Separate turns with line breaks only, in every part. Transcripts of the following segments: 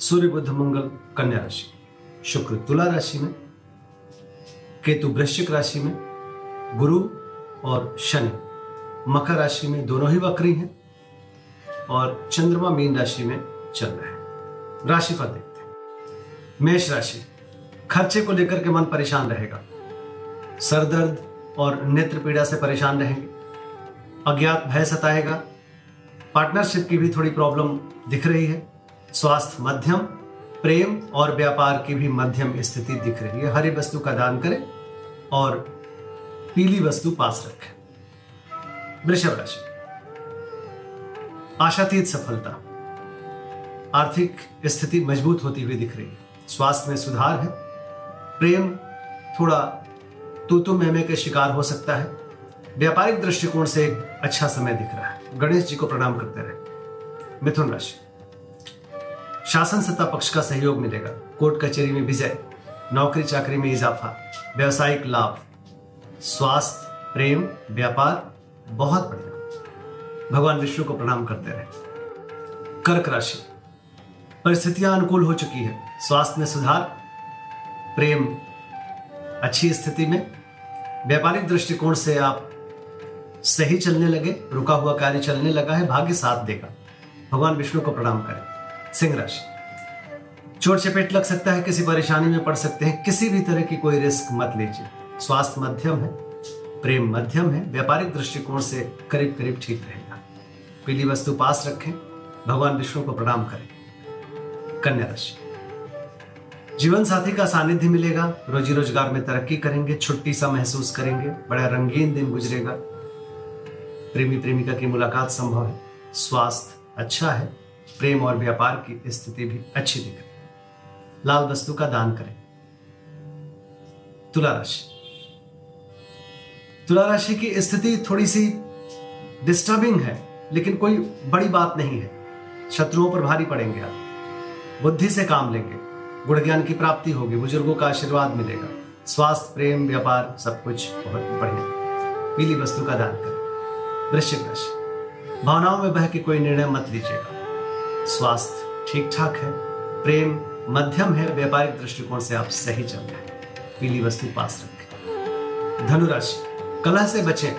सूर्य बुद्ध मंगल कन्या राशि। शुक्र तुला राशि में, केतु वृश्चिक राशि में, गुरु और शनि मकर राशि में दोनों ही वक्री हैं और चंद्रमा मीन राशि में चल रहे हैं। राशिफल देखते हैं। मेष राशि, खर्चे को लेकर के मन परेशान रहेगा। सर दर्द और नेत्र पीड़ा से परेशान रहेंगे। अज्ञात भय सताएगा। पार्टनरशिप की भी थोड़ी प्रॉब्लम दिख रही है। स्वास्थ्य मध्यम, प्रेम और व्यापार की भी मध्यम स्थिति दिख रही है। हरी वस्तु का दान करें और पीली वस्तु पास रखें। वृषभ राशि। आशातीत सफलता। आर्थिक स्थिति मज़बूत होती हुई दिख रही है। स्वास्थ्य में सुधार है। प्रेम थोड़ा तू तू मैमे के शिकार हो सकता है। व्यापारिक दृष्टिकोण से एक अच्छा समय दिख रहा है। गणेश जी को प्रणाम करते रहे। मिथुन राशि। शासन सत्ता पक्ष का सहयोग मिलेगा। कोर्ट कचहरी में विजय, नौकरी चाकरी में इजाफा, व्यवसायिक लाभ, स्वास्थ्य, प्रेम, व्यापार, बहुत बढ़िया। भगवान विष्णु को प्रणाम करते रहे। कर्क राशि, परिस्थितियाँ अनुकूल हो चुकी है। स्वास्थ्य में सुधार, प्रेम, अच्छी स्थिति में। व्यापारिक दृष्टिकोण से आप सही चलने लगे, रुका हुआ कार्य चलने लगा है, भाग्य साथ देगा। भगवान विष्णु को प्रणाम करें। सिंह राशि चोट चपेट लग सकता है, किसी परेशानी में पड़ सकते हैं, किसी भी तरह की कोई रिस्क मत लीजिए। स्वास्थ्य मध्यम है, प्रेम मध्यम है, व्यापारिक दृष्टिकोण से करीब करीब ठीक रहेगा। पीली वस्तु पास रखें, भगवान विष्णु को प्रणाम करें। कन्या राशि जीवन साथी का सानिध्य मिलेगा रोजी रोज़गार में तरक्की करेंगे, छुट्टी सा महसूस करेंगे, बड़ा रंगीन दिन गुजरेगा। प्रेमी प्रेमिका की मुलाकात संभव है, स्वास्थ्य अच्छा है प्रेम और व्यापार की स्थिति भी अच्छी दिख। रही लाल वस्तु का दान करें। तुला राशि। तुला राशि की स्थिति थोड़ी सी डिस्टर्बिंग है, लेकिन कोई बड़ी बात नहीं है। शत्रुओं पर भारी पड़ेंगे आप। बुद्धि से काम लेंगे। गुण ज्ञान की प्राप्ति होगी। बुज़ुर्गों का आशीर्वाद मिलेगा। स्वास्थ्य, प्रेम, व्यापार, सब कुछ बहुत बढ़िया। पीली वस्तु का दान करें। वृश्चिक राशि। भावनाओं में बह के कोई निर्णय मत लीजिएगा। स्वास्थ्य ठीक ठाक है, प्रेम मध्यम है, व्यापारिक दृष्टिकोण से आप सही चल रहे हैं। पीली वस्तु पास रखें। धनुराशि कला से बचें।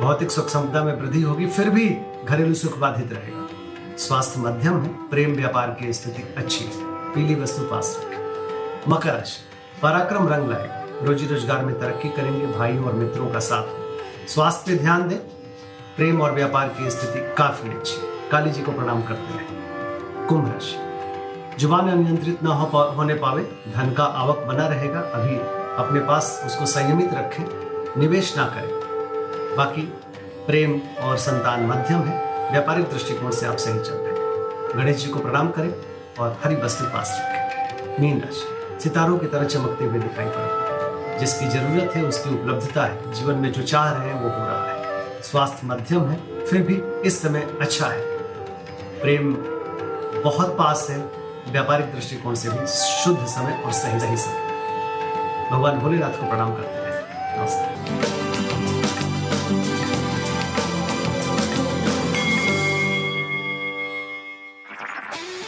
भौतिक सुख क्षमता में वृद्धि होगी, फिर भी घरेलू सुख बाधित रहेगा। स्वास्थ्य मध्यम है, प्रेम व्यापार की स्थिति अच्छी है। पीली वस्तु पास रखें। मकर राशि, पराक्रम रंग लाएगा। रोजी रोज़गार में तरक्की करेंगे, भाइयों और मित्रों का साथ। स्वास्थ्य पे ध्यान दें। प्रेम और व्यापार की स्थिति काफ़ी अच्छी है। काली जी को प्रणाम करते हैं। कुंभ राशि। ज़ुबान अनियंत्रित न हो पा, होने पावे धन का आवक बना रहेगा अभी अपने पास उसको संयमित रखें निवेश ना करें। बाकी प्रेम और संतान मध्यम है व्यापारिक दृष्टिकोण से आप सही चल रहे हैं। गणेश जी को प्रणाम करें और हरी वस्तु पास रखें। मीन राशि। सितारों की तरह चमकते हुए दिखाई पड़ते जिसकी ज़रूरत है उसकी उपलब्धता है। जीवन में जो चाह रहे हैं वो हो रहा है। स्वास्थ्य मध्यम है फिर भी इस समय अच्छा है। प्रेम बहुत पास है व्यापारिक दृष्टिकोण से भी शुद्ध समय और सही सही समय। भगवान भोलेनाथ को प्रणाम करते हैं। नमस्कार।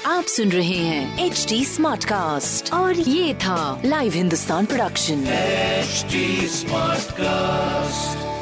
आप सुन रहे हैं एच डी स्मार्ट कास्ट और ये था live Hindustan production
H smart Smartcast.